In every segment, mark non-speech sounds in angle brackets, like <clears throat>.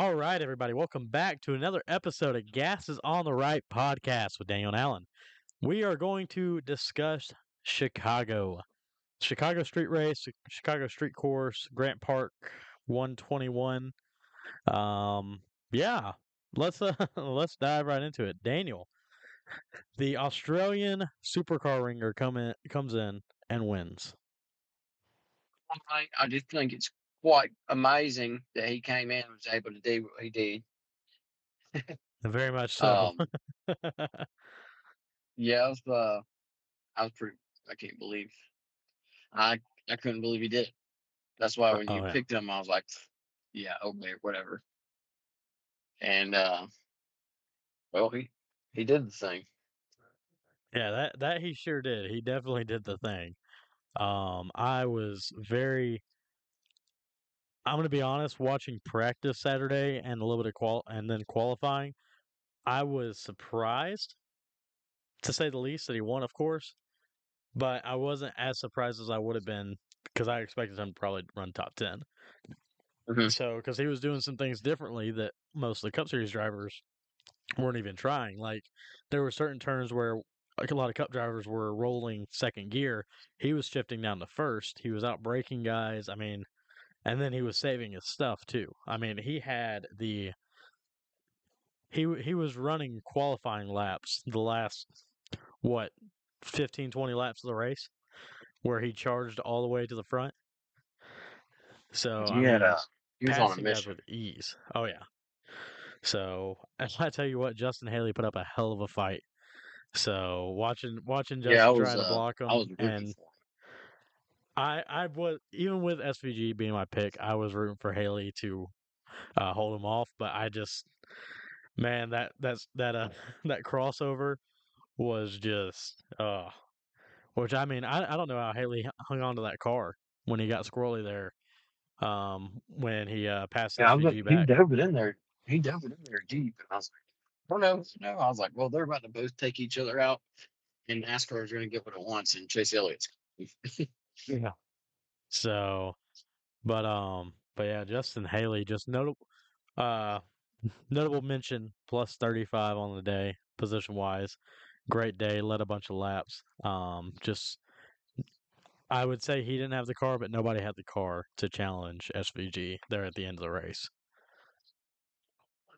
All right, everybody, welcome back to another episode of Gas is on the Right podcast with Daniel Allen. We are going to discuss Chicago, Chicago Street Race, Chicago Street Course, Grant Park 121. Um, yeah, let's uh, <laughs> let's dive right into it. Daniel, the Australian supercar ringer come in, comes in and wins. I, I just think it's quite amazing that he came in and was able to do what he did. <laughs> Very much <laughs> so. Um, <laughs> yeah, I was, uh, I was pretty. I can't believe. I I couldn't believe he did it. That's why when you oh yeah. picked him, I was like, yeah, okay, whatever. And uh, well, he he did the thing. Yeah, that that he sure did. He definitely did the thing. Um, I was very. I'm gonna be honest. Watching practice Saturday and a little bit of qual and then qualifying, I was surprised, to say the least, that he won. Of course, but I wasn't as surprised as I would have been because I expected him to probably run top ten. Mhm. So, because he was doing some things differently that most of the Cup Series drivers weren't even trying. Like there were certain turns where like a lot of Cup drivers were rolling second gear. He was shifting down to first. He was out braking guys. I mean, and then he was saving his stuff too. I mean, he had the he he was running qualifying laps the last what 15 20 laps of the race where he charged all the way to the front. So I He had mean, a he was on a mission. with ease. Oh yeah. So <laughs> and I tell you what, Justin Haley put up a hell of a fight. So watching watching Yeah, I Justin was trying to uh block I was him, rooting and. I I was even with SVG being my pick, I was rooting for Haley to uh, hold him off. But I just man that that's that uh <laughs> that crossover was just uh which I mean I I don't know how Haley hung on to that car when he got squirrely there um when he uh passed Yeah, I was like, SVG he back. dove it in there. He dove it in there deep, and I was like, oh no, no. I was like, well, they're about to both take each other out, and NASCAR is going to get what it wants, and Chase Elliott's. <laughs> Yeah. So, but um, but yeah, Justin Haley just notable, uh, notable mention plus thirty five on the day position wise. Great day, led a bunch of laps. Um, just I would say he didn't have the car, but nobody had the car to challenge SVG there at the end of the race.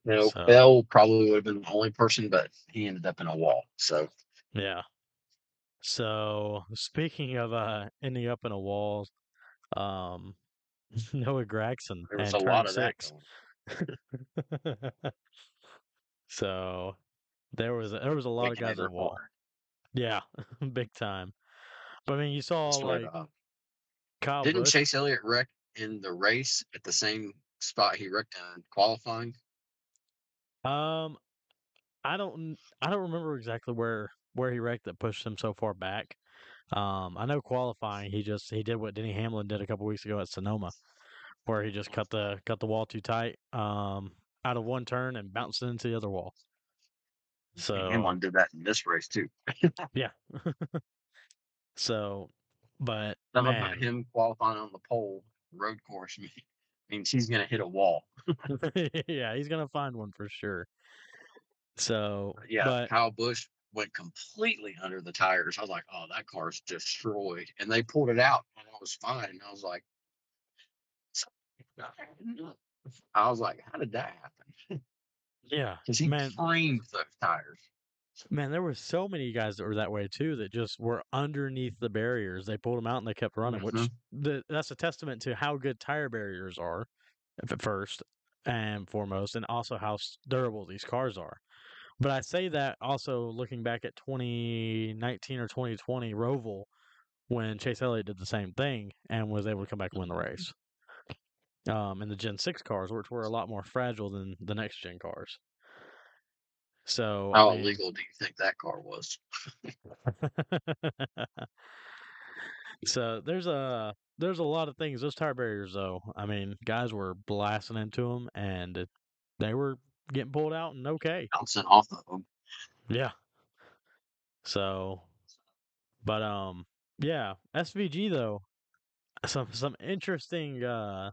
You know, So Bell probably would have been the only person, but he ended up in a wall. So yeah. So speaking of uh ending up in a wall, um, <laughs> Noah Gragson there and a turn lot of six. <laughs> so there was there was a lot of guys in the wall. Yeah, <laughs> big time. But I mean, you saw like Kyle Didn't Busch. Chase Elliott wreck in the race at the same spot he wrecked in qualifying? Um, I don't I don't remember exactly where where he wrecked that pushed him so far back. Um, I know qualifying he just he did what Denny Hamlin did a couple weeks ago at Sonoma, where he just cut the cut the wall too tight um out of one turn and bounced into the other wall. So Hamlin did that in this race too. <laughs> yeah, <laughs> so but Something about him qualifying on the pole road course <laughs> means he's going to hit a wall. yeah, he's gonna find one for sure. So, yeah, but Kyle Busch went completely under the tires. I was like, oh, that car's destroyed. And they pulled it out and it was fine. And I was like, <laughs> I was like, how did that happen? <laughs> yeah, Because he man, framed those tires. man, there were so many guys that were that way too that just were underneath the barriers. They pulled them out and they kept running, which Mhm. the, that's a testament to how good tire barriers are, f- first and foremost, and also how durable these cars are. But I say that also looking back at 2019 or 2020 Roval when Chase Elliott did the same thing and was able to come back and win the race. Um, in the Gen 6 cars, which were a lot more fragile than the next gen cars. So, I How mean, illegal do you think that car was? <laughs> so there's a there's a lot of things. Those tire barriers, though. I mean, guys were blasting into them, and it- they were getting pulled out and okay. Bouncing off of them. Yeah. So, but um, yeah, SVG though, some some interesting uh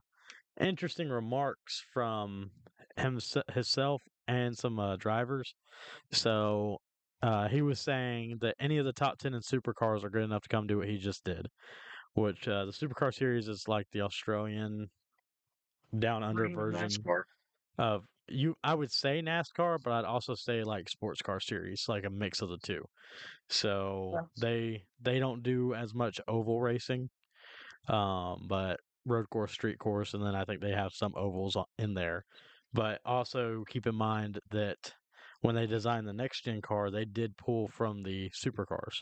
interesting remarks from himse- himself and some uh, drivers. So uh, he was saying that any of the top ten in supercars are good enough to come do what he just did. Which uh, the supercar series is like the Australian down under version NASCAR. of you. I would say NASCAR, but I'd also say like sports car series, like a mix of the two. So they they don't do as much oval racing, um, but road course, street course, and then I think they have some ovals in there. But also keep in mind that when they designed the next gen car, they did pull from the supercars.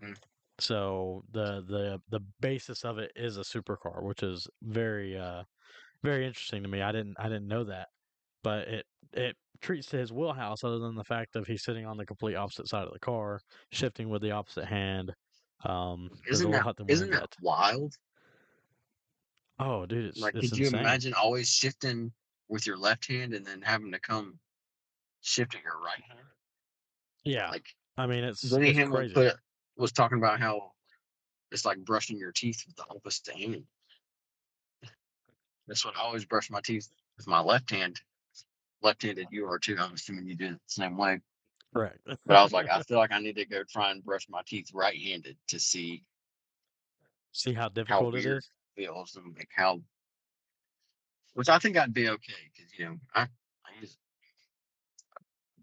Mhm. So the the the basis of it is a supercar, which is very uh very interesting to me. I didn't I didn't know that, but it it treats to his wheelhouse other than the fact of he's sitting on the complete opposite side of the car, shifting with the opposite hand. Um, Isn't that lot that went isn't that wild? Oh, dude, it's Like, it's could you imagine always shifting with your left hand and then having to come shifting your right hand? Yeah, Like I mean it's it's crazy. put was talking about how it's like brushing your teeth with the opposite hand. That's what I always brush my teeth with my left hand. Left-handed, you are too. I'm assuming you do it the same way. Correct. <laughs> But I was like, I feel like I need to go try and brush my teeth right-handed to see See how how difficult it weird is. it feels and like how. Which I think I'd be okay because you know I I use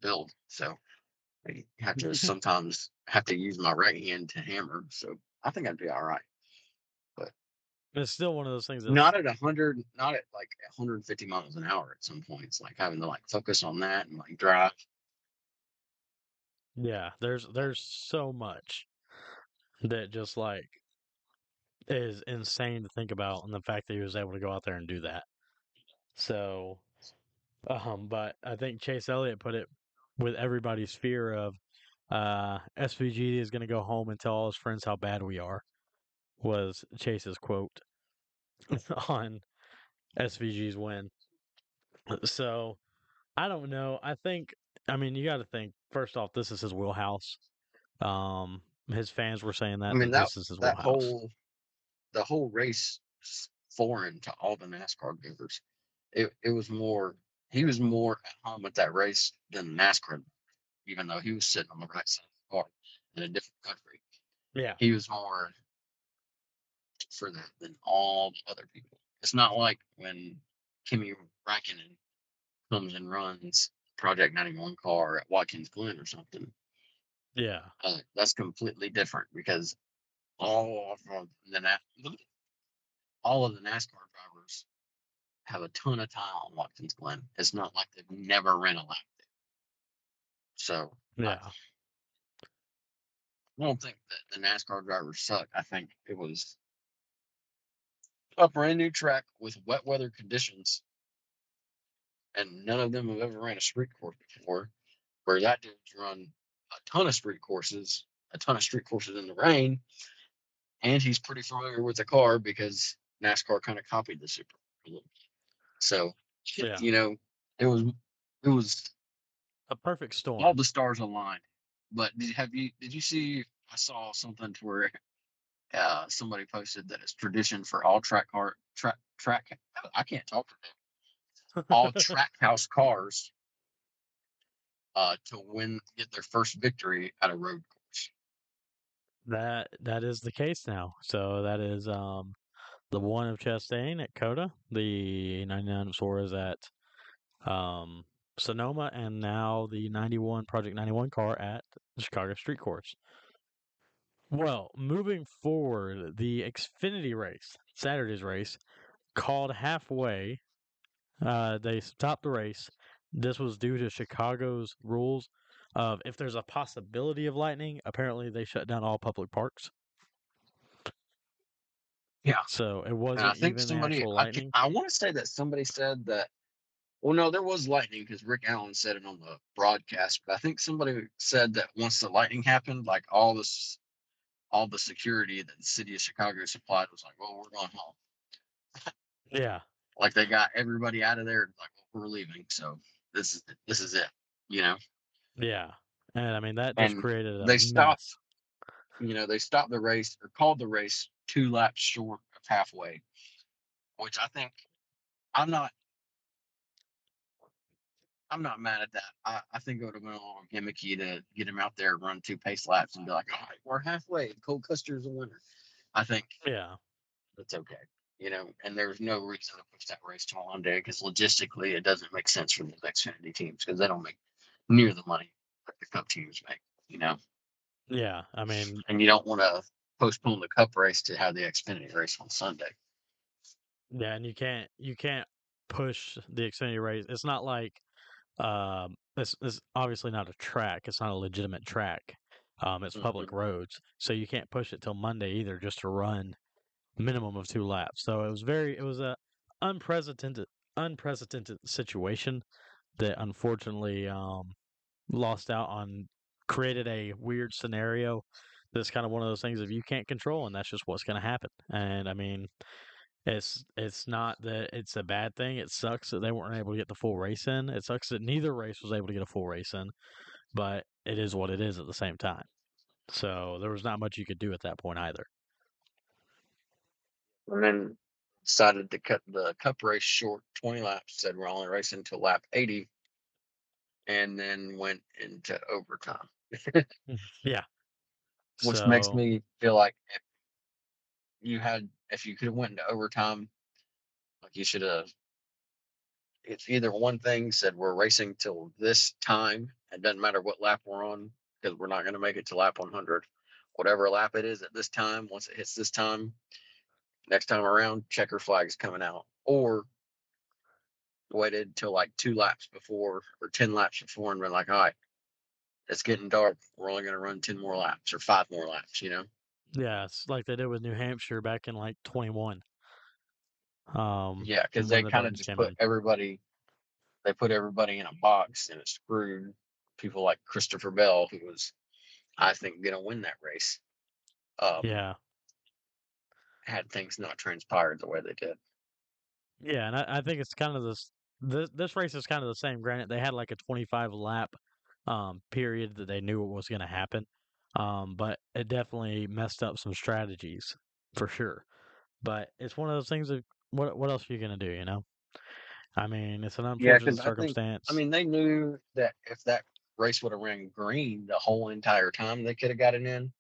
build so I have to <laughs> sometimes have to use my right hand to hammer. So I think I'd be all right. It's still one of those things that's Not at a hundred, not at like 150 miles an hour at some points. Like having to like focus on that and like drive. yeah. There's there's so much that just like is insane to think about, and the fact that he was able to go out there and do that. So, um, but I think Chase Elliott put it with everybody's fear of uh, SVG is going to go home and tell all his friends how bad we are. Was Chase's quote <laughs> on SVG's win. So, I don't know. I think, I mean, you got to think first off, this is his wheelhouse. Um, his fans were saying that, I mean that that this is his that wheelhouse. whole the whole race s- foreign to all the NASCAR drivers. It it was more he was more at home with that race than NASCAR, even though he was sitting on the right side of the car in a different country. Yeah. He was more for that than all the other people. It's not like when Kimi Räikkönen comes and runs Project 91 car at Watkins Glen or something. Yeah. Uh, that's completely different because all of the all of the NASCAR drivers have a ton of time on Watkins Glen. It's not like they've never ran a lap there. So I, Yeah. I don't think that the NASCAR drivers suck. I think it was a brand new track with wet weather conditions, and none of them have ever ran a street course before. Where that dude's run a ton of street courses, a ton of street courses in the rain, and he's pretty familiar with the car because NASCAR kind of copied the Super a little bit. So, Yeah. you know, it was it was A perfect storm. all the stars aligned. But did have you did you see? I saw something to where uh, somebody posted that it's tradition for all track car track track. I can't talk today. All <laughs> track house cars uh, to win get their first victory at a road course. that that is the case now. So that is um the one of Chastain at COTA, the 99 of Suarez at um Sonoma, and now the 91 Project 91 car at the Chicago Street Course. Well, moving forward, the Xfinity race, Saturday's race, called halfway. Uh, they stopped the race. This was due to Chicago's rules of if there's a possibility of lightning, apparently they shut down all public parks. Yeah. So it And I wasn't think somebody I. I want to say that somebody said that. Well, no, there was lightning because Rick Allen said it on the broadcast. But I think somebody said that once the lightning happened, like all this, all the security that the city of Chicago supplied was like, "Well, we're going home." Yeah. <laughs> Like they got everybody out of there. Like well, we're leaving. So this is this is it. You know. Yeah. And I mean that just And created a they stopped. You know, they stopped the race or called the race two laps short of halfway, which I think I'm not. I'm not mad at that. I, I think it would have been a little gimmicky to get him out there, run two pace laps, and be like, all right, we're halfway. Cole Custer's a winner. I think Yeah. that's okay. You know, and there's no reason to push that race to Monday because logistically it doesn't make sense for the Xfinity teams because they don't make near the money that the Cup teams make. You know, Yeah. I mean, and you don't want to postpone the Cup race to have the Xfinity race on Sunday. yeah, and you can't you can't push the Xfinity race. It's not like um it's, it's obviously not a track. It's not a legitimate track. Um, it's public roads, so you can't push it till Monday either, just to run minimum of two laps. So it was very it was a unprecedented unprecedented situation that unfortunately um lost out on created a weird scenario that's kind of one of those things if you can't control and that's just what's going to happen and i mean it's it's not that it's a bad thing it sucks that they weren't able to get the full race in it sucks that neither race was able to get a full race in but it is what it is at the same time so there was not much you could do at that point either. And then decided to cut the cup race short 20 laps said we're only racing to lap 80 and then went into overtime. <laughs> Mm, yeah. Which makes me feel like if you had if you could have went into overtime like you should have it's either one thing said we're racing till this time it doesn't matter what lap we're on because we're not going to make it to lap 100 whatever lap it is at this time once it hits this time next time around checker flags coming out or waited till like two laps before or 10 laps before and been like all right it's getting dark we're only going to run 10 more laps or five more laps you know yeah it's like they did with new hampshire back in like 21 um yeah because they kind of just put in. everybody they put everybody in a box and it screwed people like christopher bell who was i think going to win that race um, yeah had things not transpired the way they did Yeah, and I, I think it's kind of this, this this race is kind of the same. Granted, they had like a 25 lap um, period that they knew what was going to happen, um, but it definitely messed up some strategies for sure. But it's one of those things that what what else are you going to do? You know, I mean, it's an Yeah, unfortunate I think- circumstance. I mean, they knew that if that race would have ran green the whole entire time, they could have got it in.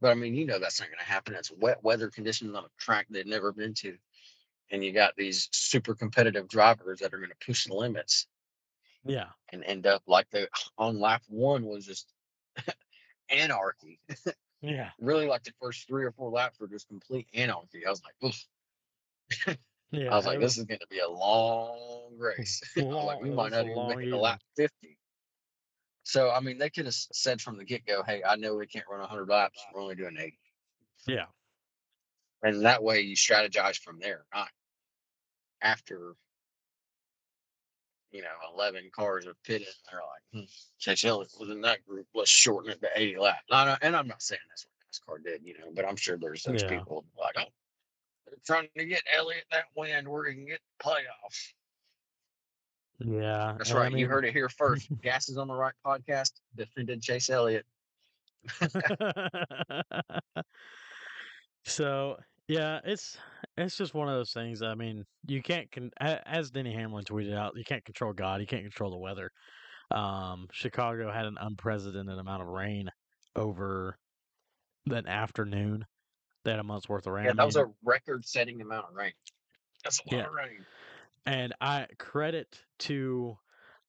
But I mean, you know, that's not going to happen. It's wet weather conditions on a track they've never been to. And you got these super competitive drivers that are going to push the limits yeah, and end up like the on lap one was just <laughs> anarchy. yeah, <laughs> Really, like the first three or four laps were just complete anarchy. I was like, Oof. <laughs> yeah. I was like, it this is going to be a long race. <laughs> Was like, we might not even make it to lap 50. So, I mean, they could have said from the get go, hey, I know we can't run 100 laps. We're only doing 80. yeah, And that way you strategize from there, not after, you know, 11 cars have pitted. And they're like, hmm, Chase Elliott was in that group. Let's shorten it to 80 laps. And I'm not saying that's what NASCAR did, you know, but I'm sure there's those Yeah. people like, oh, they're trying to get Elliott that win. We're can get the playoffs. yeah. That's and I right. you heard it here first. <laughs> Gas is on the right podcast. Defended Chase Elliott. <laughs> so yeah, it's it's just one of those things. I mean, you can't con- a- as Denny Hamlin tweeted out, you can't control God, you can't control the weather. Um, Chicago had an unprecedented amount of rain over that afternoon. They had a month's worth of rain. Yeah, that was a record-setting amount of rain. That's a lot Yeah. of rain. and I credit to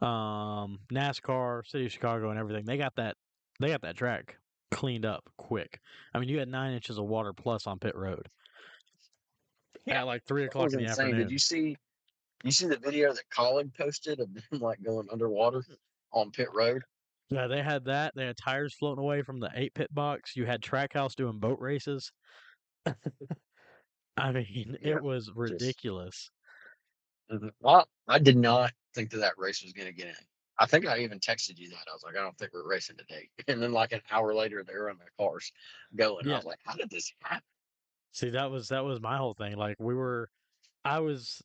um, NASCAR, City of Chicago, and everything. They got that they got that track cleaned up quick. I mean, you had nine inches of water plus on pit road Yeah, at <laughs> like three o'clock in the insane. afternoon. Did you see? You see the video that Colin posted of them <laughs> like going underwater on pit road? Yeah, they had that. They had tires floating away from the eight pit box. You had Trackhouse doing boat races. <laughs> I mean, Yeah, it was ridiculous. Mm-hmm. Well, I did not think that that race was going to get in. I think I even texted you that. I was like, I don't think we're racing today. And then like an hour later, they were in their cars going. I was like, how did this happen? See, that was that was my whole thing. Like we were, I was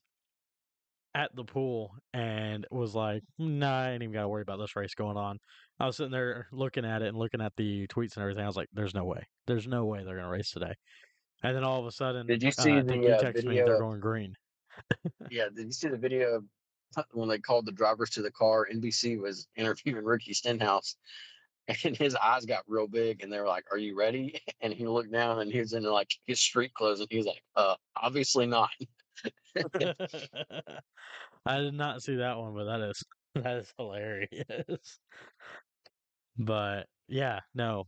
at the pool and was like, nah, I ain't even got to worry about this race going on. I was sitting there looking at it and looking at the tweets and everything. I was like, there's no way. There's no way they're gonna race today. And then all of a sudden, Did you see uh, the, you uh, text me video they're going green. <laughs> Yeah, did you see the video when they called the drivers to the car, NBC was interviewing Ricky Stenhouse, and his eyes got real big, and they were like, "Are you ready?" <laughs> And he looked down, and he was in like his street clothes, and he was like, "Uh, obviously not." <laughs> I did not see that one, but that is <laughs> that is hilarious. But yeah, no.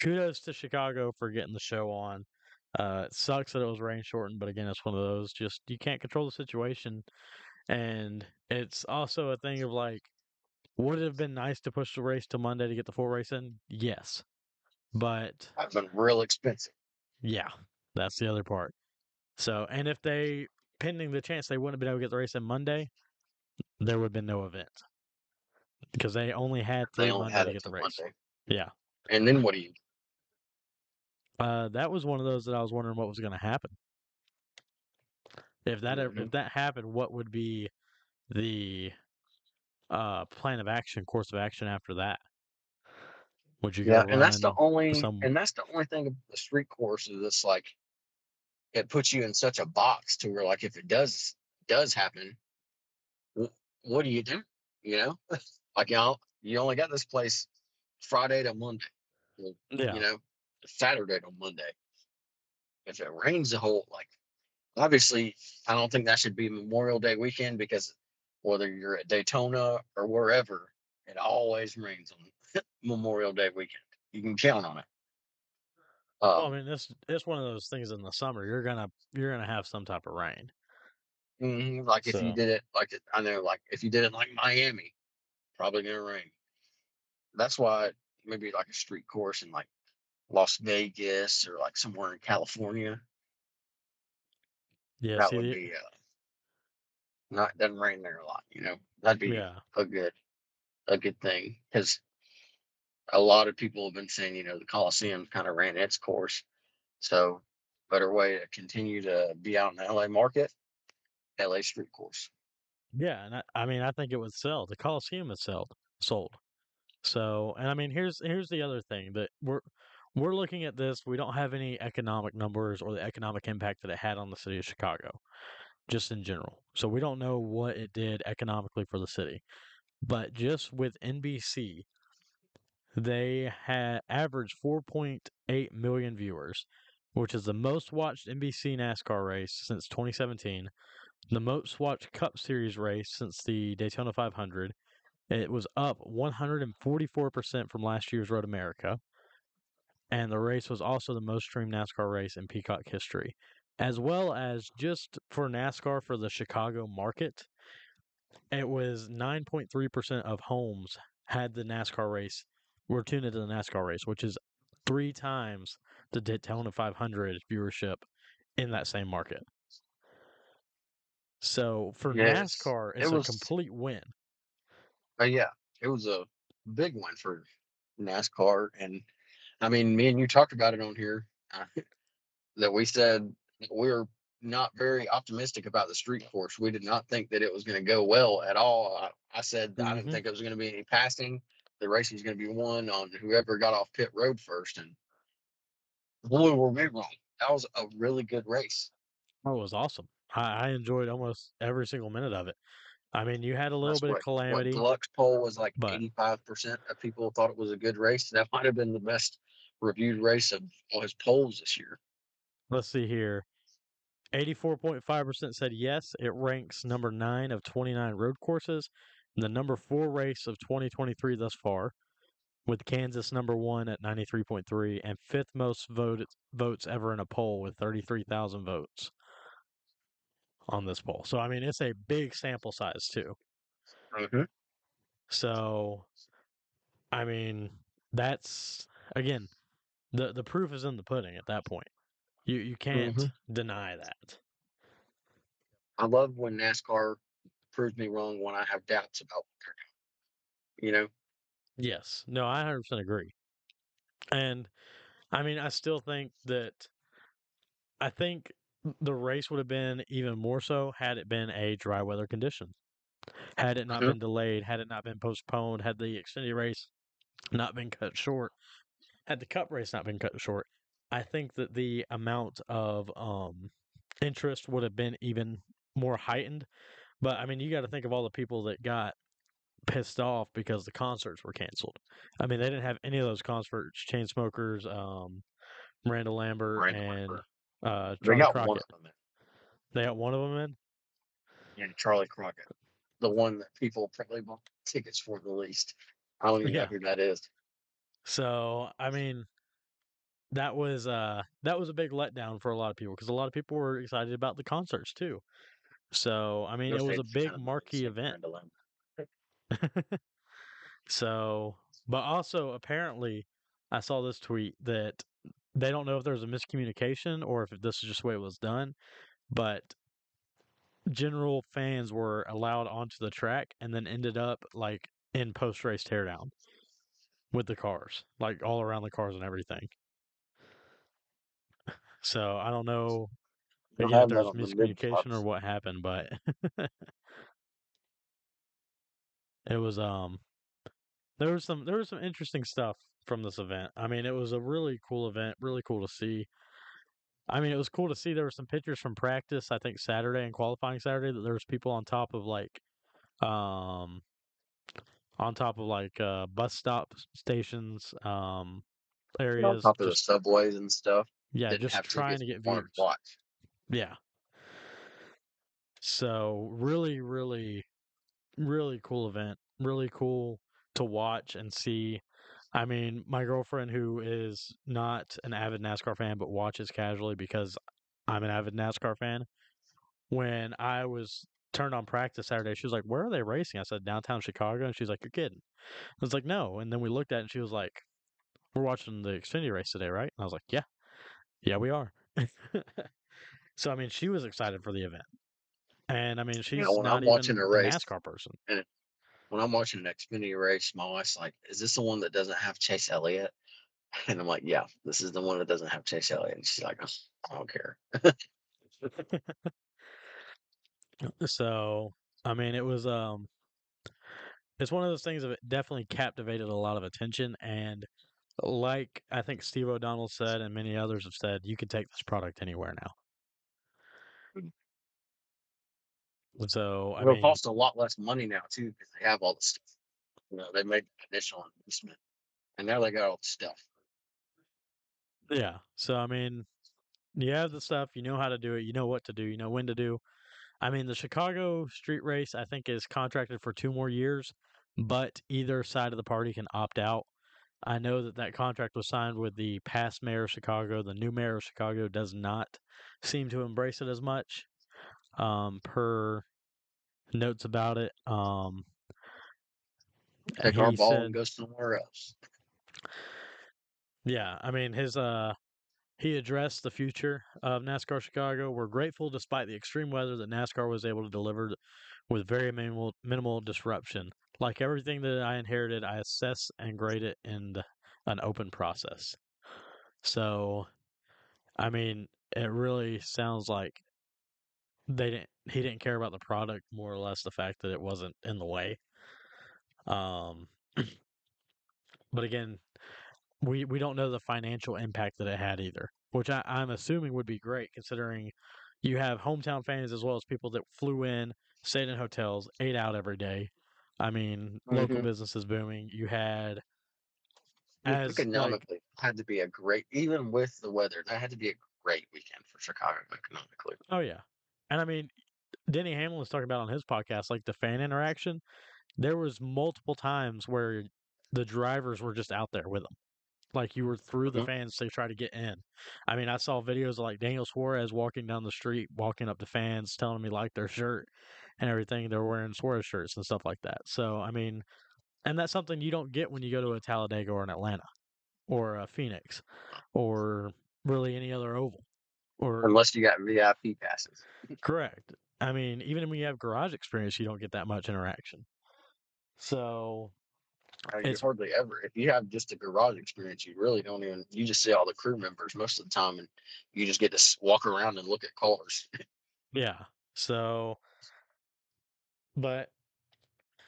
Kudos to Chicago for getting the show on. Uh, it sucks that it was rain shortened, but again, it's one of those just you can't control the situation, and it's also a thing of like, would it have been nice to push the race to Monday to get the full race in? Yes, but I've been real expensive. yeah, that's the other part. So, and if they, pending the chance they wouldn't have been able to get the race in Monday, there would have been no event because they only had They three only Monday had to get the race. Monday, Yeah, and then what do you? uh, that was one of those that I was wondering what was going to happen. If that Mhm. if that happened, what would be the uh plan of action, course of action after that? Would you Yeah, go and that's the only, some? and that's the only thing about the street course is it's like it puts you in such a box to where like if it does does happen, what do you do? You know, <laughs> like you know, you only got this place Friday to Monday. Yeah, You know, Saturday to Monday. If it rains the whole like, obviously, I don't think that should be Memorial Day weekend because whether you're at Daytona or wherever, it always rains on <laughs> Memorial Day weekend. You can count on it. well, I Um, mean, it's it's one of those things in the summer. You're gonna you're gonna have some type of rain. mhm, like if you did it, like I know, like if you did it like Miami, probably gonna rain. That's why maybe like a street course in like Las Vegas or like somewhere in California, yeah, that see, would the, be uh, not doesn't rain there a lot. You know, that'd be yeah, a good a good thing because a lot of people have been saying, you know, the Coliseum kind of ran its course. So better way to continue to be out in the LA market, LA street course. yeah, and I, I mean, I think it would sell. The Coliseum is sold, sold. So, and I mean, here's here's the other thing that we're we're looking at this. We don't have any economic numbers or the economic impact that it had on the city of Chicago, just in general. So we don't know what it did economically for the city. But just with NBC, they had averaged 4.8 million viewers, which is the most watched NBC NASCAR race since 2017, the most watched Cup Series race since the Daytona 500. It was up 144% from last year's Road America, and the race was also the most streamed NASCAR race in Peacock history, as well as just for NASCAR for the Chicago market. It was 9.3% of homes had the NASCAR race, were tuned into the NASCAR race, which is three times the Daytona 500 viewership in that same market. So for Yes, NASCAR, it it's a complete win. Uh, yeah, it was a big one for NASCAR, and I mean, me and you talked about it on here uh, <laughs> that we said were not very optimistic about the street course. We did not think that it was going to go well at all. I, I said I didn't hmm think it was going to be any passing. The race was going to be won on whoever got off pit road first, and boy, were we wrong. That was a really good race. Oh, it was awesome. I, I enjoyed almost every single minute of it. I mean, you had a little That's bit of what what calamity, Gluck's poll was like. Eighty-five percent of people thought it was a good race. That might have been the best reviewed race of all his polls this year. Let's see here. 84.5% said yes. It ranks number nine of 29 road courses, and the number four race of 2023 thus far, with Kansas number one at 93.3 and fifth most voted votes ever in a poll with 33,000 votes on this poll. So I mean, it's a big sample size too. Mm-hmm. So I mean, that's again, the the proof is in the pudding at that point. You you can't Mm-hmm. deny that. I love when NASCAR proves me wrong when I have doubts about what they're doing. You know, Yes. No, I 100% agree. And I mean, I still think that I think the race would have been even more so had it been a dry weather condition. Had it not been delayed, had it not been postponed, had the Xfinity race not been cut short, had the Cup race not been cut short, I think that the amount of um, interest would have been even more heightened. But I mean, you got to think of all the people that got pissed off because the concerts were canceled. I mean, they didn't have any of those concerts. Chainsmokers, um, Miranda Lambert, Miranda and Lambert. uh, They Charlie got Crockett. one of them. They got one of them in. Yeah, Charlie Crockett, the one that people probably bought tickets for the least. I don't even Yeah. know who that is. So I mean, that was uh that was a big letdown for a lot of people because a lot of people were excited about the concerts too. So I mean, Those it was a big marquee event. <laughs> So, but also apparently, I saw this tweet that they don't know if there was a miscommunication or if this is just the way it was done, but general fans were allowed onto the track and then ended up like in post race teardown with the cars, like all around the cars and everything. So I don't know again if have that there's on the mid miscommunication or what happened, but <laughs> it was um there was some there was some interesting stuff from this event. I mean, it was a really cool event, really cool to see. I mean, it was cool to see there were some pictures from practice, I think Saturday and qualifying Saturday that there was people on top of like um on top of like uh bus stop stations um on areas top of the just subways and stuff. Yeah, just trying to get views. watch. Yeah. So really, really, really cool event. Really cool to watch and see. I mean, my girlfriend, who is not an avid NASCAR fan but watches casually because I'm an avid NASCAR fan, when I was turned on practice Saturday, she was like, "Where are they racing?" I said, "Downtown Chicago," and she's like, "You're kidding." I was like, "No," and then we looked at it, and she was like, "We're watching the Xfinity race today, right?" And I was like, "Yeah, yeah, we are." <laughs> so I mean, she was excited for the event, and I mean, she's when not I'm even watching a race, NASCAR person. when I'm watching an Xfinity race, my wife's like, "Is this the one that doesn't have Chase Elliott?" <laughs> And I'm like, "Yeah, this is the one that doesn't have Chase Elliott." And she's like, "Oh, "I don't care." <laughs> So I mean, it was um, it's one of those things that definitely captivated a lot of attention, and like I think Steve O'Donnell said, and many others have said, you can take this product anywhere now. Mm. So I It'll mean, cost a lot less money now too because they have all the stuff. You know, they made initial investment, and now they got all the stuff. yeah. So I mean, you have the stuff, you know how to do it, you know what to do, you know when to do. I mean, the Chicago street race, I think, is contracted for two more years, but either side of the party can opt out. I know that that contract was signed with the past mayor of Chicago. The new mayor of Chicago does not seem to embrace it as much, um, per notes about it. Um, Take our ball said, and go somewhere else. Yeah, I mean his uh he addressed the future of NASCAR Chicago. We're grateful despite the extreme weather that NASCAR was able to deliver with very minimal minimal disruption. Like everything that I inherited, I assess and grade it in the, an open process. So, I mean, it really sounds like they didn't he didn't care about the product more or less the fact that it wasn't in the way. Um <clears throat> but again, we we don't know the financial impact that it had either, which I, I'm assuming would be great considering you have hometown fans as well as people that flew in, stayed in hotels, ate out every day. I mean, local Mhm. business is booming. You had as like economically, had to be a great, even with the weather, that had to be a great weekend for Chicago economically. oh yeah, and I mean, Denny Hamlin was talking about on his podcast like the fan interaction. There was multiple times where the drivers were just out there with them. Like you were through the Mhm. fans to try to get in. I mean, I saw videos of like Daniel Suarez walking down the street, walking up to fans, telling me like their shirt and everything. They're wearing Suarez shirts and stuff like that. So I mean, and that's something you don't get when you go to a Talladega or an Atlanta or a Phoenix or really any other oval. Or Unless you got VIP passes. <laughs> correct. I mean, even when you have garage experience, you don't get that much interaction. So It's- hardly ever. If you have just a garage experience, you really don't even. You just see all the crew members most of the time, and you just get to walk around and look at cars. <laughs> Yeah. So, but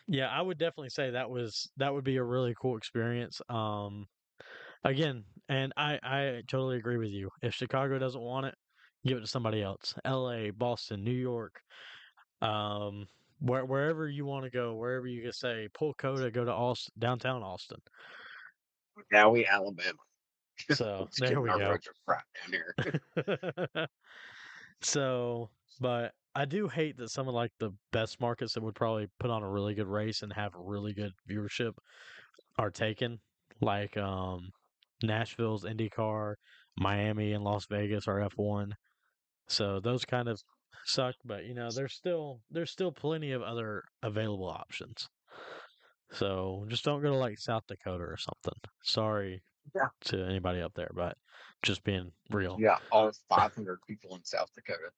yeah, I would definitely say that was that would be a really cool experience. Um, again, and I I totally agree with you. If Chicago doesn't want it, give it to somebody else. L.A., Boston, New York, um, where, wherever you want to go, wherever you can say pull COTA, go to Austin, downtown Austin. Now we Alabama. <laughs> So there we go. roads a crap down here. <laughs> so, but I do hate that some of like the best markets that would probably put on a really good race and have really good viewership are taken, like um Nashville's IndyCar, Miami and Las Vegas are F1. So those kind of suck, but you know, there's still there's still plenty of other available options. So just don't go to like South Dakota or something. Sorry Yeah. to anybody up there, but just being real. Yeah, all 500 people in South Dakota.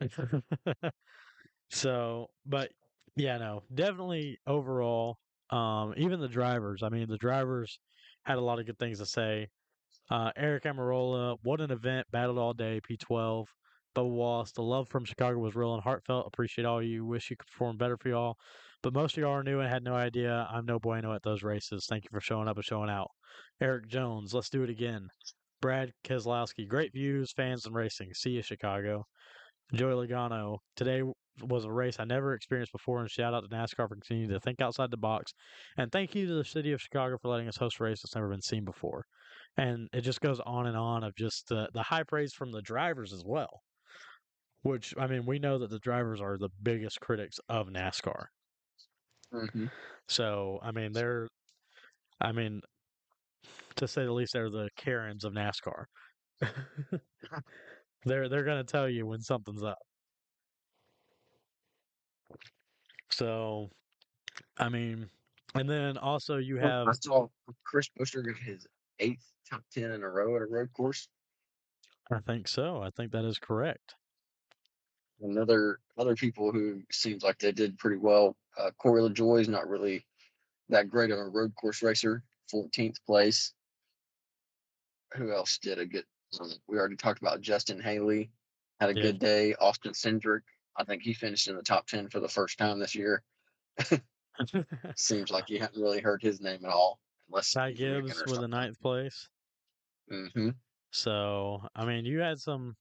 <laughs> so, but yeah, no, definitely overall, um, even the drivers. I mean, the drivers had a lot of good things to say. Uh, Eric Almirola, what an event! Battled all day. P12. Bubba Wallace, the love from Chicago was real and heartfelt. Appreciate all you. Wish you could perform better for y'all. But most of y'all are new and had no idea. I'm no bueno at those races. Thank you for showing up and showing out. Eric Jones, let's do it again. Brad Keselowski, great views, fans, and racing. See you, Chicago. Joey Logano, today was a race I never experienced before, and shout out to NASCAR for continuing to think outside the box. And thank you to the city of Chicago for letting us host a race that's never been seen before. And it just goes on and on of just the, the high praise from the drivers as well. Which, I mean, we know that the drivers are the biggest critics of NASCAR. Mm-hmm. So, I mean, they're, I mean, to say the least, they're the Karens of NASCAR. <laughs> they're they're gonna tell you when something's up. So, I mean, and then also you have I saw Chris Buescher get his eighth top 10 in a row at a road course. I think so. I think that is correct. Another other people who seems like they did pretty well. Uh, Corey LaJoie is not really that great of a road course racer, 14th place. Who else did a good? Um, we already talked about Justin Haley had a Yeah. good day. Austin Cindric, I think he finished in the top 10 for the first time this year. <laughs> <laughs> Seems like you haven't really heard his name at all, unless Ty Gibbs with a ninth place. Mm-hmm. So, I mean, you had some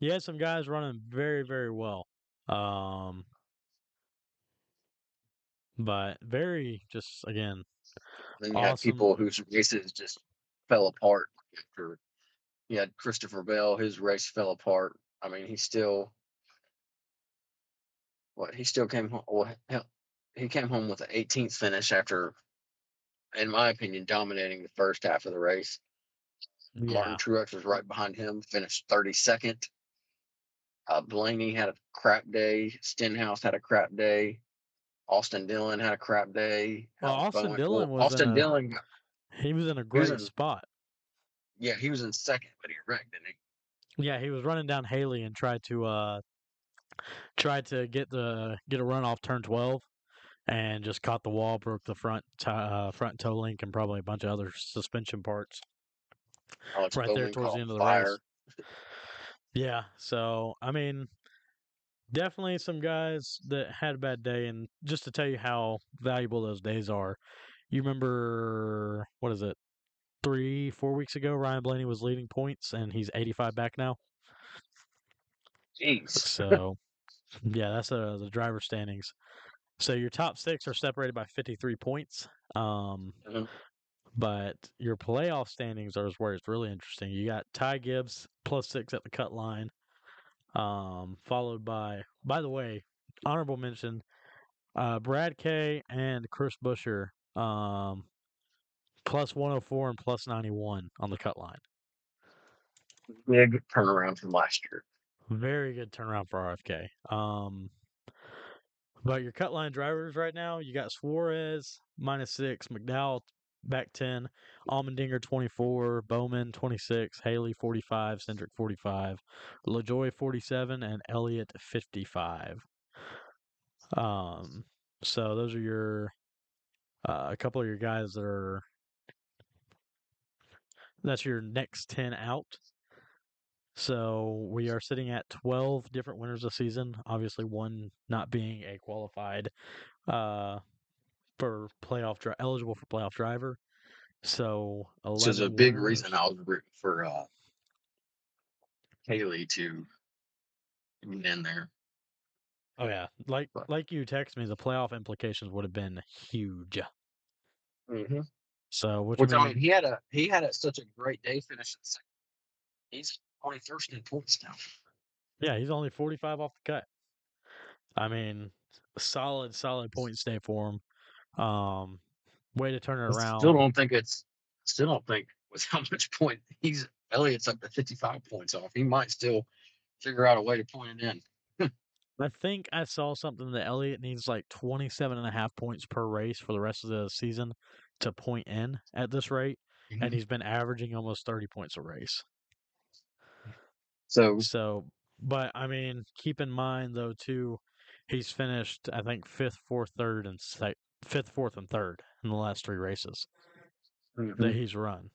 you had some guys running very, very well. Um but very just again, Then you had Awesome. people whose races just fell apart after. You had Christopher Bell, his race fell apart. I mean, he still, what he still came home. Well, hell, he came home with an 18th finish after, in my opinion, dominating the first half of the race. yeah. Martin Truex was right behind him, finished 32nd. Uh, Blaney had a crap day. Stenhouse had a crap day. Austin Dillon had a crap day. Well, Austin Bowen- Dillon was Austin Dillon. He was in a great in- spot. Yeah, he was in second, but he wrecked, didn't he? Yeah, he was running down Haley and tried to uh tried to get the get a run off turn 12 and just caught the wall, broke the front ti uh, front toe link and probably a bunch of other suspension parts. Right there towards the end of the fire. race. Yeah, so I mean, definitely some guys that had a bad day, and just to tell you how valuable those days are, you remember what is it, three, four weeks ago, Ryan Blaney was leading points, and he's 85 back now. Jeez. <laughs> So, yeah, that's uh, the driver standings. So your top six are separated by 53 points. Um, Mhm. But your playoff standings are where it's really interesting. You got Ty Gibbs plus six at the cut line, um, followed by, by the way, honorable mention, uh, Brad K and Chris Buescher, um, plus 104 and plus 91 on the cut line. Big turnaround from last year. Very good turnaround for RFK. Um, but your cut line drivers right now, you got Suarez minus six, McDowell back ten, Allmendinger twenty four, Bowman twenty six, Haley forty five, Cindric forty five, LaJoie forty seven, and Elliott fifty five. Um, so those are your uh, a couple of your guys that are that's your next ten out. So we are sitting at 12 different winners this season. Obviously, one not being a qualified uh, for playoff dri- eligible for playoff driver. So 11 This is a big winners. reason I was rooting for uh, Haley to get in there. Oh yeah, like But- like you text me, the playoff implications would have been huge. Mm-hmm. So which, Which I mean- mean, he had a he had a, such a great day finishing second. He's first in points now. yeah, he's only forty five off the cut. I mean, solid, solid point stay for him. Um, way to turn it I around. Still don't think it's. Still don't think with <laughs> how much point he's Elliott's up to fifty five points off. He might still figure out a way to point it in. <laughs> I think I saw something that Elliott needs like 27 and a half points per race for the rest of the season to point in at this rate, Mm-hmm. and he's been averaging almost 30 points a race. So So, but I mean, keep in mind though too, he's finished I think fifth, fourth, third, and sec- fifth, fourth, and third in the last three races that he's run.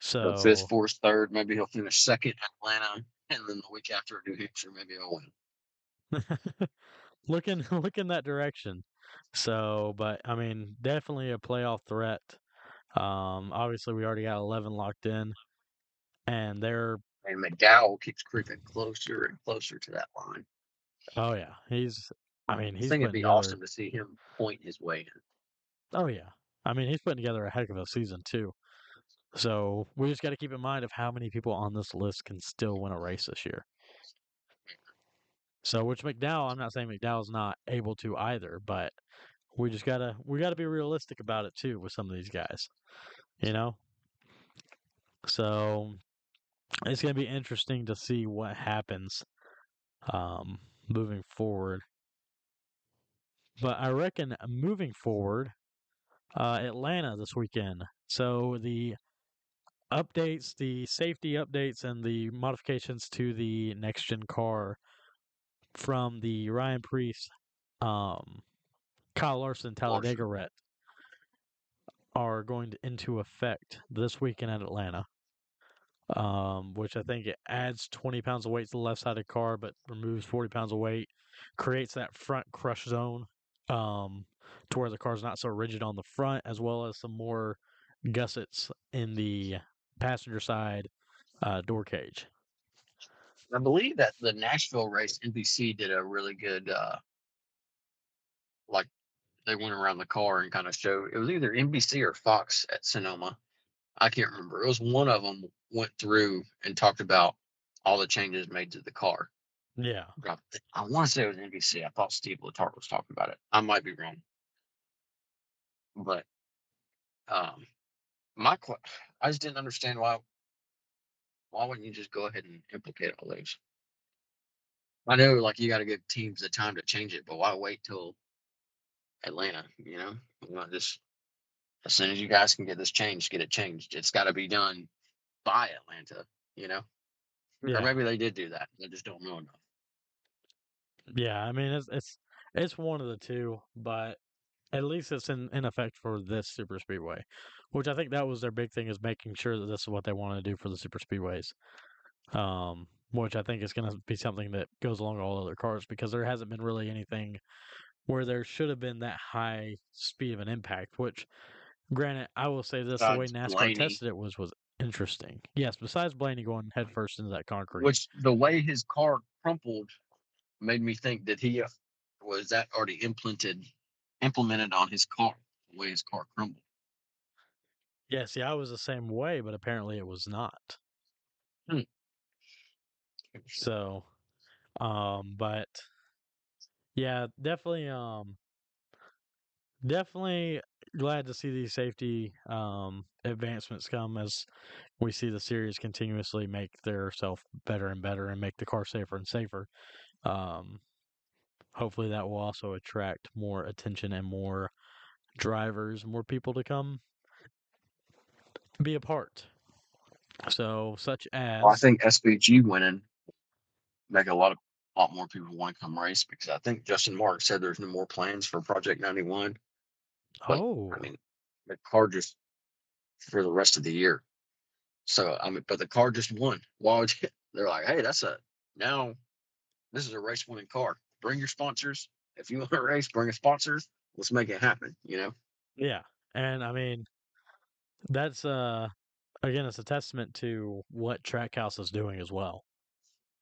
So So fifth, fourth, third. Maybe he'll finish second at Atlanta, and then the week after New Hampshire, maybe he'll win. <laughs> looking <laughs> looking that direction. So, but I mean, definitely a playoff threat. Um, obviously, we already got 11 locked in, and they're And McDowell keeps creeping closer and closer to that line. oh yeah, he's. I mean, I think it'd be together, awesome to see him point his way in. Oh yeah, I mean, he's putting together a heck of a season too. So we just got to keep in mind of how many people on this list can still win a race this year. So, which McDowell, I'm not saying McDowell's not able to either, but we just gotta we gotta be realistic about it too with some of these guys, you know. So it's gonna be interesting to see what happens um, moving forward. But I reckon moving forward, uh, Atlanta this weekend. So the updates, the safety updates, and the modifications to the next gen car from the Ryan Preece, um, Kyle Larson, Talladega Ret are going to, into effect this weekend at Atlanta. Um, which I think it adds 20 pounds of weight to the left side of the car, but removes 40 pounds of weight, creates that front crush zone um, to where the car's not so rigid on the front, as well as some more gussets in the passenger side uh, door cage. I believe that the Nashville race, NBC did a really good, uh, like they went around the car and kind of showed. It was either NBC or Fox at Sonoma. I can't remember. It was one of them went through and talked about all the changes made to the car. Yeah. I, I want to say it was NBC. I thought Steve Letarte was talking about it. I might be wrong, but um, my I just didn't understand why. Why wouldn't you just go ahead and implicate all those? I know, like you got to give teams the time to change it, but why wait till Atlanta? You know, you know, just as soon as you guys can get this changed, get it changed. It's got to be done by Atlanta. You know, or maybe they did do that. I just don't know enough. Yeah. I mean, it's it's it's one of the two, but at least it's in, in effect for this super speedway, which I think that was their big thing is making sure that this is what they want to do for the super speedways. Um, which I think is going to be something that goes along all other cars because there hasn't been really anything where there should have been that high speed of an impact. Which, granted, I will say this: the way NASCAR Blaney. tested it was was interesting. Yes, besides Blaney going headfirst into that concrete. Which the way his car crumpled made me think that he was that already implemented implemented on his car. The way his car crumbled. yeah, see, I was the same way, but apparently it was not. So, um, but yeah, definitely, um, definitely glad to see these safety um advancements come as we see the series continuously make their self better and better and make the car safer and safer. Um, hopefully that will also attract more attention and more drivers, more people to come be a part. So, such as Well, I think SVG winning make a lot of a lot more people want to come race because I think Justin Marks said there's no more plans for Project 91. but, oh, I mean, the car just for the rest of the year. So I mean, but the car just won. Why would you, <laughs> they're like, hey, that's a now this is a race winning car. Bring your sponsors. If you <laughs> want to race, bring a sponsors. Let's make it happen. You know, Yeah. And I mean that's uh again it's a testament to what Trackhouse is doing as well.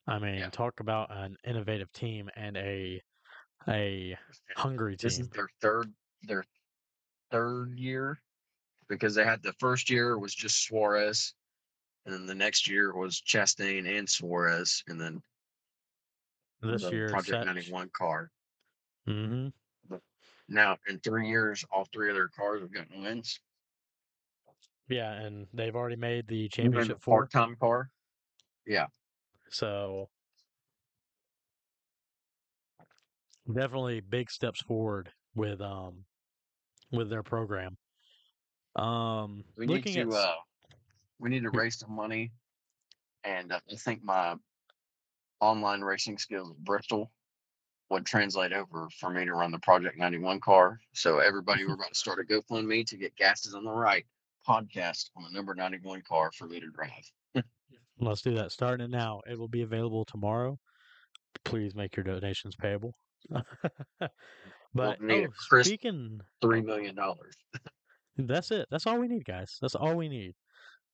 I mean, Yeah. talk about an innovative team and a a hungry team. This is their third their third year because they had the first year was just Suarez, and then the next year was Chastain and Suarez, and then This the year, Project 91 car. Mm-hmm. Now, in three years, all three of their cars have gotten wins. Yeah, and they've already made the Even the championship four. part-time car. Yeah, So definitely big steps forward with um with their program. Um we need to at uh, we need to raise some money, and uh, I think my online racing skills at Bristol would translate over for me to run the Project 91 car. So everybody, mm-hmm. we're about to start a GoFundMe to get Gases on the Right podcast on the number 91 car for me to drive. let's do that. Starting it now. It will be available tomorrow. Please make your donations payable. <laughs> but need a oh, crisp speaking Three million dollars. <laughs> That's it. That's all we need, guys. That's all we need.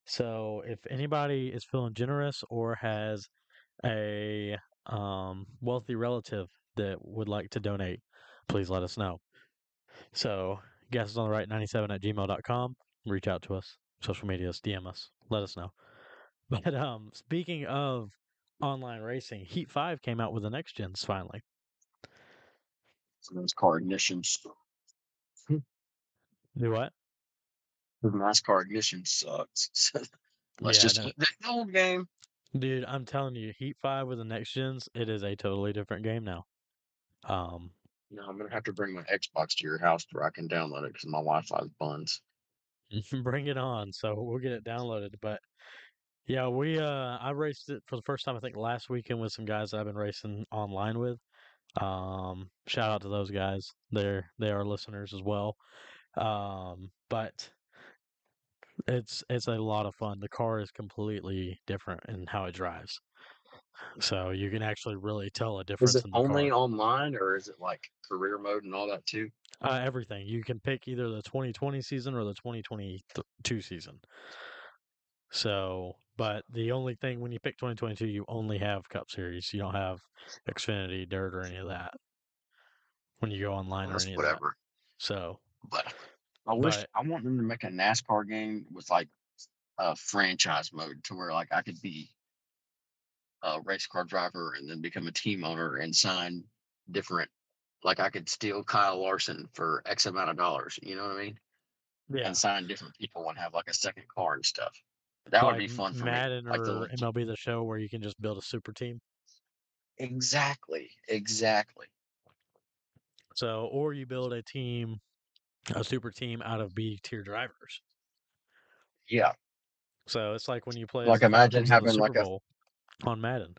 So if anybody is feeling generous or has a um, wealthy relative that would like to donate, please let us know. So guess is on the right 97 at gmail.com. Reach out to us. Social medias, DM us. Let us know. <laughs> But um, speaking of online racing, Heat 5 came out with the next gens finally. So those car ignitions. Do what? The NASCAR ignition sucks. <laughs> Let's Yeah, just no. the <laughs> old game. Dude, I'm telling you, Heat 5 with the next gens, it is a totally different game now. Um, No, I'm gonna have to bring my Xbox to your house where I can download it because my Wi-Fi is buns. <laughs> Bring it on. So we'll get it downloaded. But yeah, we uh I raced it for the first time I think last weekend with some guys that I've been racing online with. Um shout out to those guys. They're they are listeners as well. Um but it's it's a lot of fun. The car is completely different in how it drives. So you can actually really tell a difference Is it in the only car. online or is it like career mode and all that too? Uh, everything. You can pick either the 2020 season or the 2022 season. So, but the only thing when you pick 2022, you only have Cup Series. You don't have Xfinity, Dirt, or any of that when you go online or That's any of that. whatever. So, But I wish But- I want them to make a NASCAR game with like a franchise mode to where like I could be a race car driver and then become a team owner and sign different like I could steal Kyle Larson for X amount of dollars, you know what I mean? yeah. And sign different people and have like a second car and stuff. That would like be fun for Madden me. Like the or MLB The Show where you can just build a super team. Exactly. Exactly. So, or you build a team, a super team out of B tier drivers. Yeah. So it's like when you play Like imagine Falcons in the having like a- on Madden.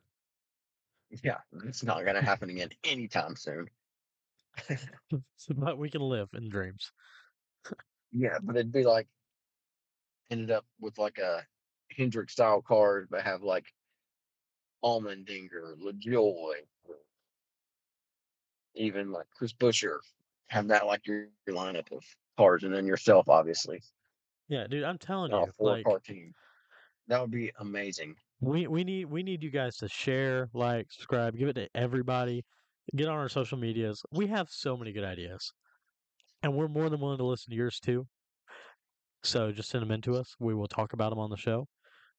Yeah. It's not gonna happen again anytime soon. <laughs> but we can live in dreams. Yeah, but it'd be like ended up with like a Hendrick style cars, but have like Allmendinger, LaJoie, even like Chris Buescher. Have that like your, your lineup of cars, and then yourself, obviously, Yeah, dude, I'm telling you, four like car team. That would be amazing. we we need we need you guys to share, like, subscribe, give it to everybody. Get on our social medias. We have so many good ideas, and we're more than willing to listen to yours too. So just send them in to us. We will talk about them on the show.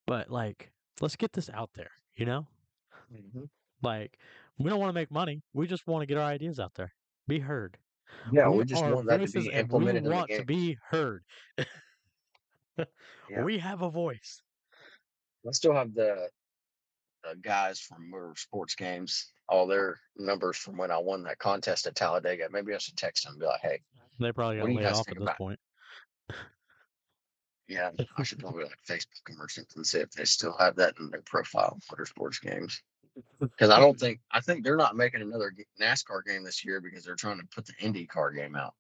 But like, let's get this out there. You know, mm-hmm. like we don't want to make money. We just want to get our ideas out there, be heard. Yeah, we, just want that to be implemented we in the want to be heard. <laughs> Yeah. We have a voice. I still have the, the guys from Motor Sports Games, all their numbers from when I won that contest at Talladega. Maybe I should text them and be like, hey, They probably got laid off at this about- point. Yeah, I should probably like Facebook them or something, and see if they still have that in their profile, Motorsports games. Because I <laughs> don't think I think they're not making another NASCAR game this year because they're trying to put the IndyCar game out.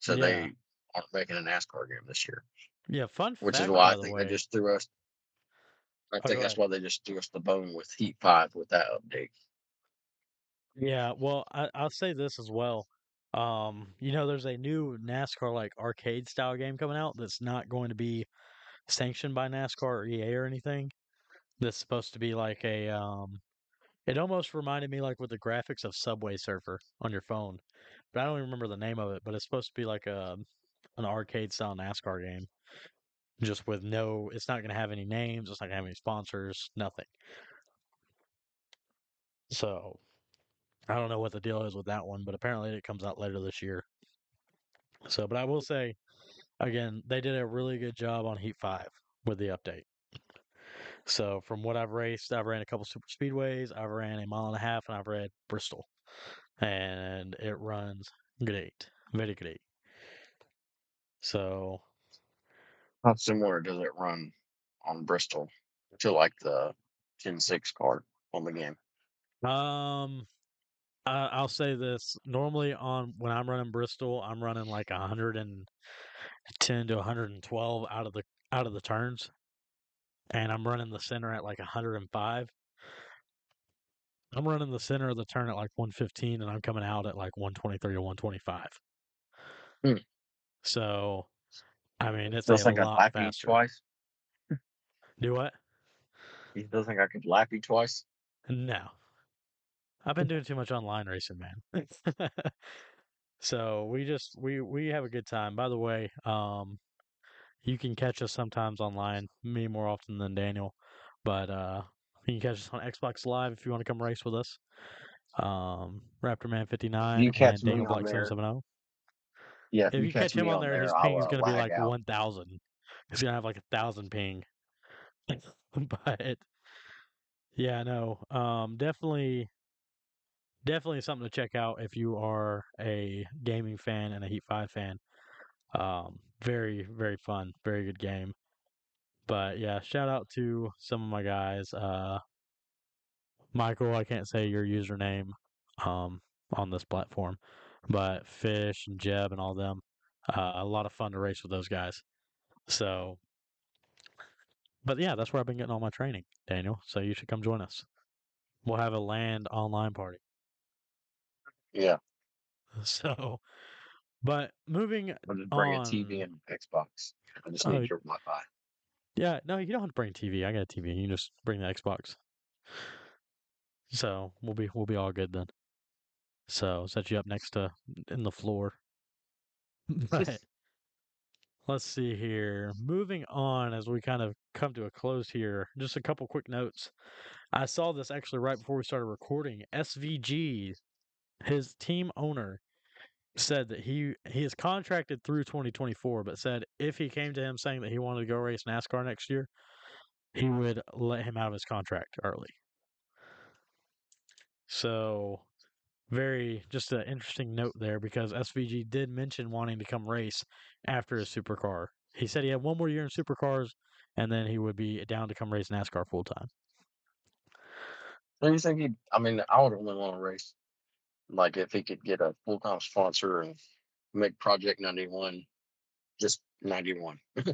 So Yeah. they aren't making a NASCAR game this year, Yeah, fun which is why I think way. they just threw us. I Oh, think that's why they just threw us the bone with Heat Five with that update. Yeah, well, I, I'll say this as well. Um, you know, there's a new NASCAR like arcade style game coming out that's not going to be sanctioned by NASCAR or EA or anything. That's supposed to be like a um It almost reminded me like with the graphics of Subway Surfer on your phone, but I don't even remember the name of it. But it's supposed to be like a an arcade style NASCAR game, just with no. It's not going to have any names. It's not going to have any sponsors. Nothing. So I don't know what the deal is with that one, but apparently it comes out later this year. So, but I will say, again, they did a really good job on Heat 5 with the update. So, from what I've raced, I've ran a couple super speedways, I've ran a mile and a half, and I've ran Bristol. And it runs great, very great. So, How similar does it run on Bristol to like the 10-6 card on the game? um, I'll say this: normally on when I'm running Bristol, I'm running like 110 to 112 out of the out of the turns, and I'm running the center at like 105. I'm running the center of the turn at like 115, and I'm coming out at like 123 or 125. Hmm. So, I mean, it's a I'd lot lap faster. twice. Do what? You still think I could lap you twice? No. I've been doing too much online racing, man. <laughs> so we just we we have a good time. By the way, um you can catch us sometimes online, me more often than Daniel. But uh you can catch us on Xbox Live if you want to come race with us. Um Raptor Man 59 You catch and Daniel Black 770. Yeah, If you catch him on there, his I'll, ping is going to be like out. 1000. He's going to have like a 1000 ping. <laughs> but yeah, no. Um definitely definitely something to check out if you are a gaming fan and a Heat 5 fan. Um, very, very fun, very good game. But yeah, shout out to some of my guys. Uh, Michael, I can't say your username um, on this platform, but Fish and Jeb and all them. Uh, a lot of fun to race with those guys. So, but yeah, that's where I've been getting all my training, Daniel. So you should come join us. We'll have a land online party. Yeah, <laughs> So, but moving just bring a on. TV and Xbox. I just need oh, your Wi-Fi. Yeah, no, you don't have to bring TV. I got a TV. You can just bring the Xbox. So we'll be we'll be all good then. So set you up next to in the floor. <laughs> But <laughs> let's see here. Moving on as we kind of come to a close here. Just a couple quick notes. I saw this actually right before we started recording. SVG, his team owner, said that he he is contracted through 2024, but said if he came to him saying that he wanted to go race NASCAR next year, he would let him out of his contract early. So, very just an interesting note there because SVG did mention wanting to come race after his supercar. He said he had one more year in supercars and then he would be down to come race NASCAR full time. Do you think he? I mean, I would only want to race like if he could get a full time sponsor and make Project ninety one just ninety one. <laughs>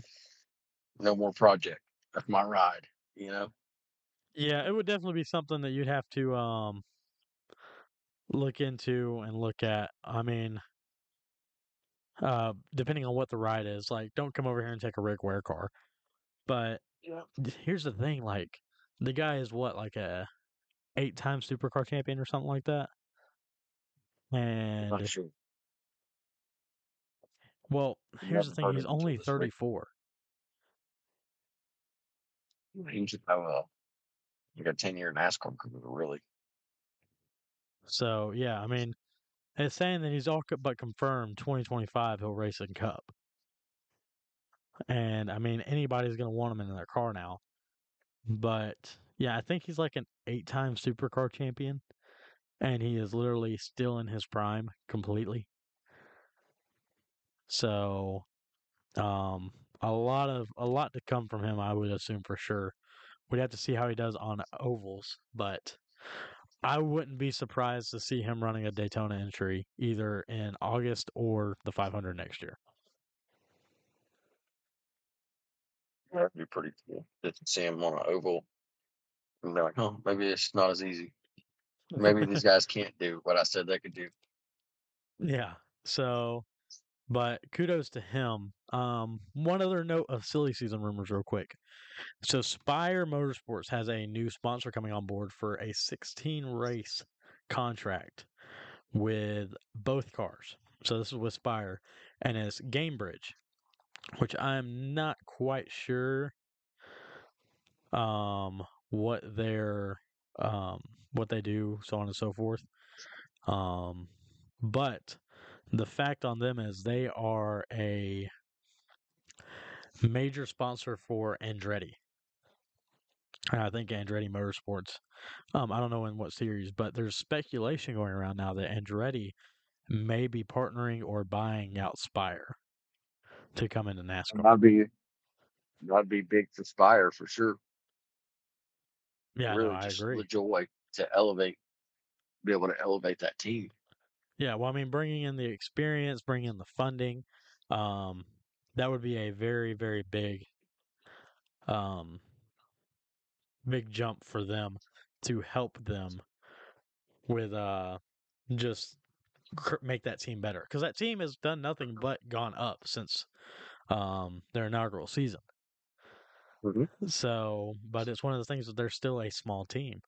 no more project. That's my ride. You know. Yeah, it would definitely be something that you'd have to um look into and look at. I mean, uh, depending on what the ride is, like, don't come over here and take a Rick Ware car. But Yeah. here's the thing, like, the guy is what, like a eight-time supercar champion or something like that. And sure. well, here's the Never thing, heard he's of him till only this week. 34. He should have a like a ten year NASCAR career, really. So yeah, I mean, it's saying that he's all co- but confirmed 2025 he'll race in Cup. And I mean, anybody's gonna want him in their car now. But yeah, I think he's like an eight-time supercar champion, and he is literally still in his prime completely. So, um, a lot of a lot to come from him, I would assume for sure. We'd have to see how he does on ovals, but I wouldn't be surprised to see him running a Daytona entry either in August or the 500 next year. That'd be pretty cool. Just see him on an oval and be like, oh, maybe it's not as easy. Maybe <laughs> these guys can't do what I said they could do. Yeah. So but kudos to him. Um, one other note of silly season rumors, real quick. So Spire Motorsports has a new sponsor coming on board for a 16 race contract with both cars. So this is with Spire, and it's Gainbridge, which I'm not quite sure um, what their um, what they do, so on and so forth. Um, but the fact on them is they are a major sponsor for Andretti. I think Andretti Motorsports. Um, I don't know in what series, but there's speculation going around now that Andretti may be partnering or buying out Spire to come into NASCAR. That'd be that'd be big for Spire for sure. Yeah, really no, I just agree. the joy to elevate, be able to elevate that team. Yeah, well, I mean, bringing in the experience, bringing in the funding, um, that would be a very, very big, um, big jump for them to help them with uh, just cr- make that team better because that team has done nothing but gone up since um, their inaugural season. Mhm. So, but it's one of the things that they're still a small team.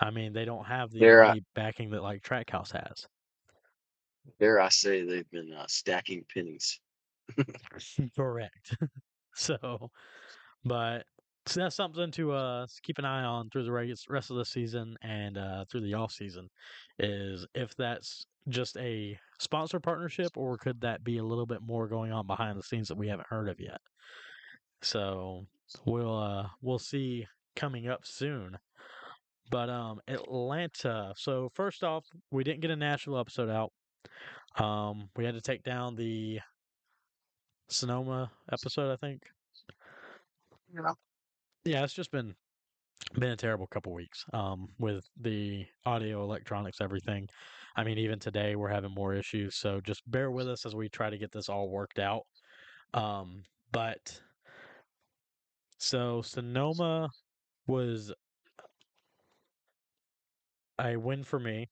I mean, they don't have the They're, uh, backing that like Trackhouse has. Dare I say they've been uh, stacking pennies. <laughs> Correct. <laughs> so, but so that's something to uh s- keep an eye on through the reg- rest of the season and uh through the off season is if that's just a sponsor partnership or could that be a little bit more going on behind the scenes that we haven't heard of yet. So, we'll uh we'll see coming up soon. But um Atlanta. So first off, we didn't get a Nashville episode out. Um we had to take down the Sonoma episode, I think. Yeah. Yeah, it's just been been a terrible couple weeks um with the audio electronics everything i mean even today we're having more issues so just bear with us as we try to get this all worked out um but so sonoma was a win for me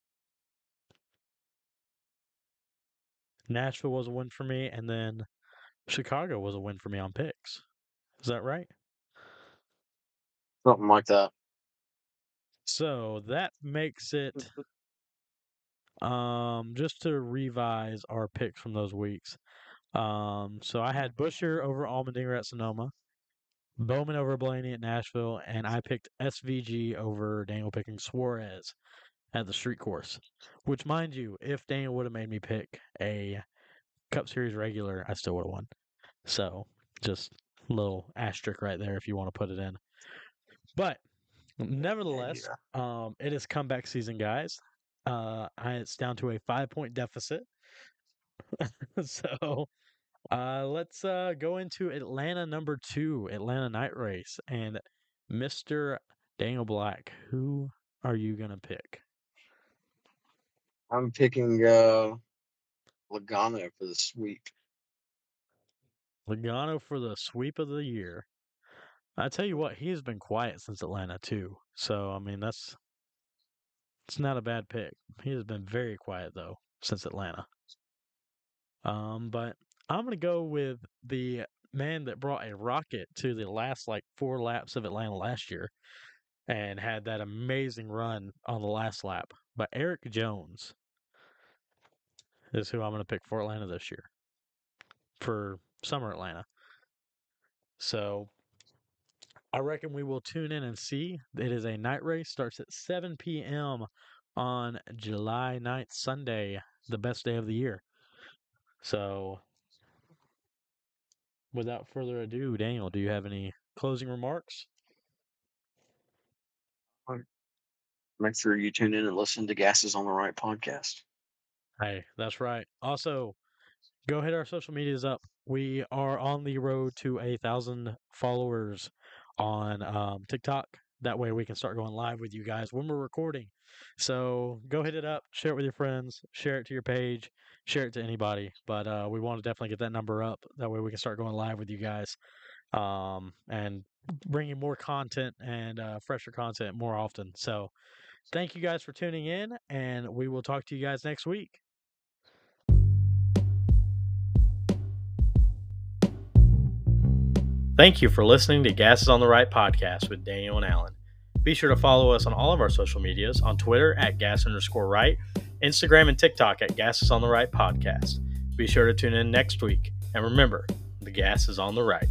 nashville was a win for me and then chicago was a win for me on picks is that right Something like that. So that makes it <laughs> um just to revise our picks from those weeks. Um so I had Buescher over Allmendinger at Sonoma, Bowman over Blaney at Nashville, and I picked SVG over Daniel picking Suarez at the street course. Which mind you, if Daniel would have made me pick a Cup Series regular, I still would have won. So just a little asterisk right there if you want to put it in. But nevertheless, um, it is comeback season, guys. Uh, I, it's down to a five point deficit. <laughs> so uh, let's uh, go into Atlanta number two, Atlanta night race, and Mr. Daniel Black. Who are you gonna pick? I'm picking uh Logano for the sweep. Logano for the sweep of the year. I tell you what, he has been quiet since Atlanta too. So I mean, that's it's not a bad pick. He has been very quiet though since Atlanta. Um, but I'm gonna go with the man that brought a rocket to the last like four laps of Atlanta last year, and had that amazing run on the last lap. But Erik Jones is who I'm gonna pick for Atlanta this year for summer Atlanta. So I reckon we will tune in and see. It is a night race, starts at 7 p.m. on July 9th, Sunday, the best day of the year. So, without further ado, Daniel, do you have any closing remarks? Make sure you tune in and listen to Gases on the Right podcast. Hey, that's right. Also, go hit our social medias up. We are on the road to a thousand followers on um, TikTok. That way, we can start going live with you guys when we're recording. So go hit it up, share it with your friends, share it to your page, share it to anybody. But uh, we want to definitely get that number up. That way, we can start going live with you guys um, and bringing more content and uh, fresher content more often. So thank you guys for tuning in, and we will talk to you guys next week. Thank you for listening to Gas is on the Right podcast with Daniel and Alan. Be sure to follow us on all of our social medias on Twitter at gas underscore right, Instagram and TikTok at Gas is on the Right podcast. Be sure to tune in next week. And remember, the gas is on the right.